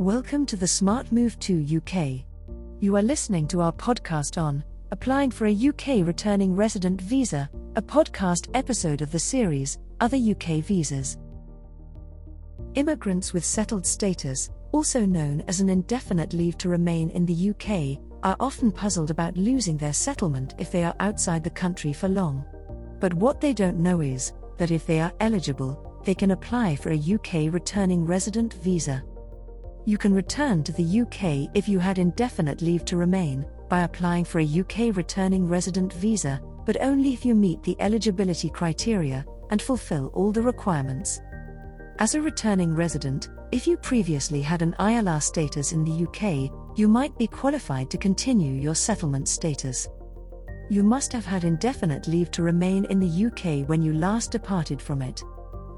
Welcome to the Smart Move to UK. You are listening to our podcast on applying for a UK returning resident visa, a podcast episode of the series Other UK Visas. Immigrants with settled status, also known as an indefinite leave to remain in the UK, are often puzzled about losing their settlement if they are outside the country for long. But what they don't know is that if they are eligible, they can apply for a UK returning resident visa. You can return to the UK if you had indefinite leave to remain by applying for a UK returning resident visa, but only if you meet the eligibility criteria and fulfill all the requirements. As a returning resident, if you previously had an ILR status in the UK, you might be qualified to continue your settlement status. You must have had indefinite leave to remain in the UK when you last departed from it.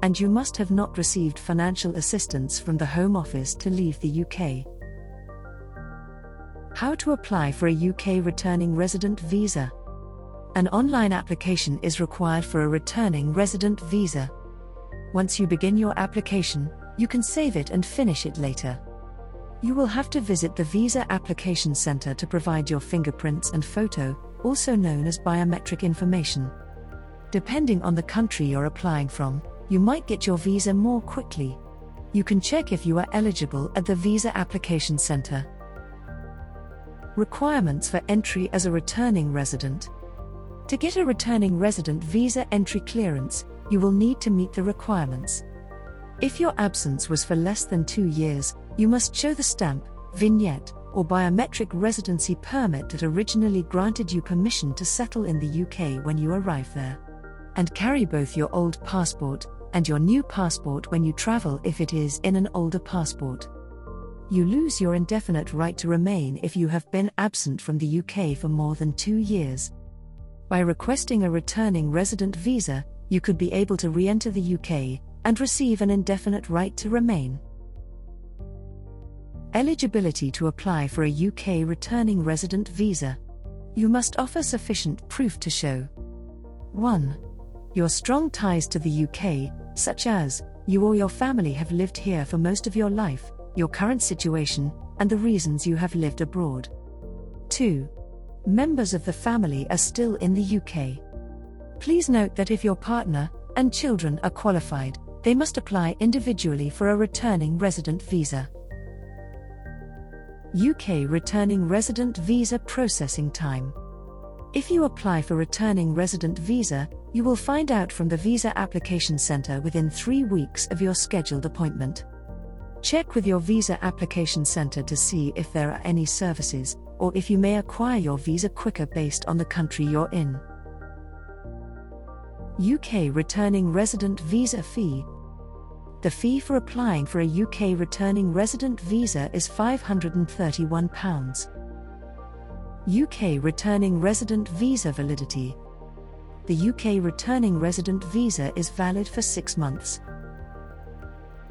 And you must have not received financial assistance from the Home Office to leave the UK. How to apply for a UK returning resident visa. An online application is required for a returning resident visa. Once you begin your application, you can save it and finish it later. You will have to visit the Visa Application Center to provide your fingerprints and photo, also known as biometric information. Depending on the country you're applying from, you might get your visa more quickly. You can check if you are eligible at the Visa Application Center. Requirements for entry as a returning resident. To get a returning resident visa entry clearance, you will need to meet the requirements. If your absence was for less than two years, you must show the stamp, vignette, or biometric residency permit that originally granted you permission to settle in the UK when you arrive there. And carry both your old passport and your new passport when you travel if it is in an older passport. You lose your indefinite right to remain if you have been absent from the UK for more than two years. By requesting a returning resident visa, you could be able to re enter the UK and receive an indefinite right to remain. Eligibility to apply for a UK returning resident visa. You must offer sufficient proof to show 1. Your strong ties to the UK, such as, you or your family have lived here for most of your life, your current situation, and the reasons you have lived abroad. 2. Members of the family are still in the UK. Please note that if your partner and children are qualified, they must apply individually for a returning resident visa. UK Returning Resident Visa Processing Time. If you apply for Returning Resident Visa, you will find out from the Visa Application Centre within three weeks of your scheduled appointment. Check with your Visa Application Centre to see if there are any services, or if you may acquire your visa quicker based on the country you're in. UK Returning Resident Visa Fee the fee for applying for a UK returning resident visa is £531. UK returning resident visa validity. The UK returning resident visa is valid for six months.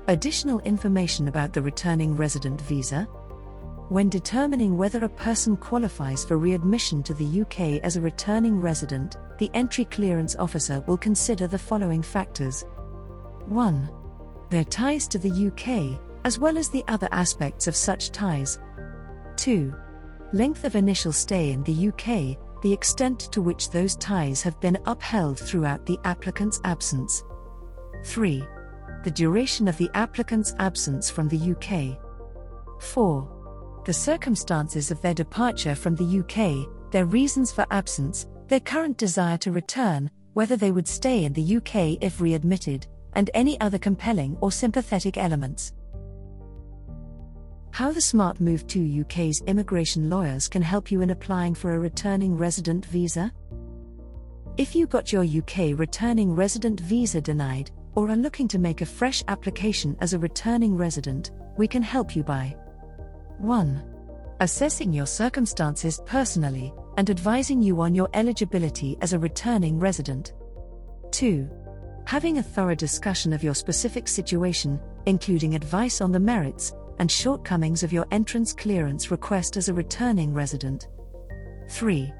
Additional information about the returning resident visa. When determining whether a person qualifies for readmission to the UK as a returning resident, the entry clearance officer will consider the following factors 1 their ties to the UK, as well as the other aspects of such ties. 2. Length of initial stay in the UK, the extent to which those ties have been upheld throughout the applicant's absence. 3. The duration of the applicant's absence from the UK. 4. The circumstances of their departure from the UK, their reasons for absence, their current desire to return, whether they would stay in the UK if readmitted, and any other compelling or sympathetic elements. How the Smart Move to UK's immigration lawyers can help you in applying for a returning resident visa? If you got your UK returning resident visa denied, or are looking to make a fresh application as a returning resident, we can help you by 1. Assessing your circumstances personally and advising you on your eligibility as a returning resident. 2 having a thorough discussion of your specific situation, including advice on the merits and shortcomings of your entrance clearance request as a returning resident. 3.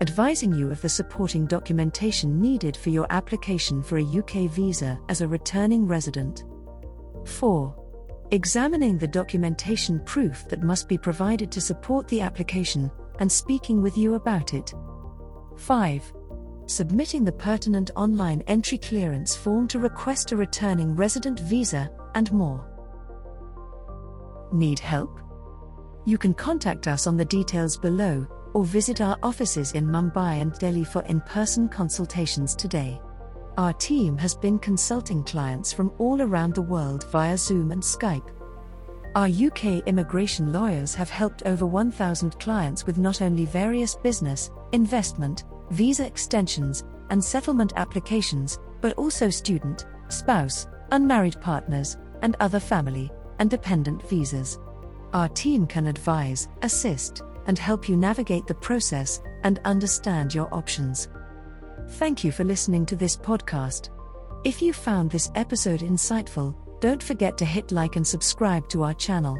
Advising you of the supporting documentation needed for your application for a UK visa as a returning resident. 4. examining the documentation proof that must be provided to support the application, and speaking with you about it. 5. Submitting the pertinent online entry clearance form to request a returning resident visa, and more. Need help? You can contact us on the details below, or visit our offices in Mumbai and Delhi for in person consultations today. Our team has been consulting clients from all around the world via Zoom and Skype. Our UK immigration lawyers have helped over 1,000 clients with not only various business, investment, visa extensions, and settlement applications, but also student, spouse, unmarried partners, and other family and dependent visas. Our team can advise, assist, and help you navigate the process and understand your options. Thank you for listening to this podcast. If you found this episode insightful, don't forget to hit like and subscribe to our channel.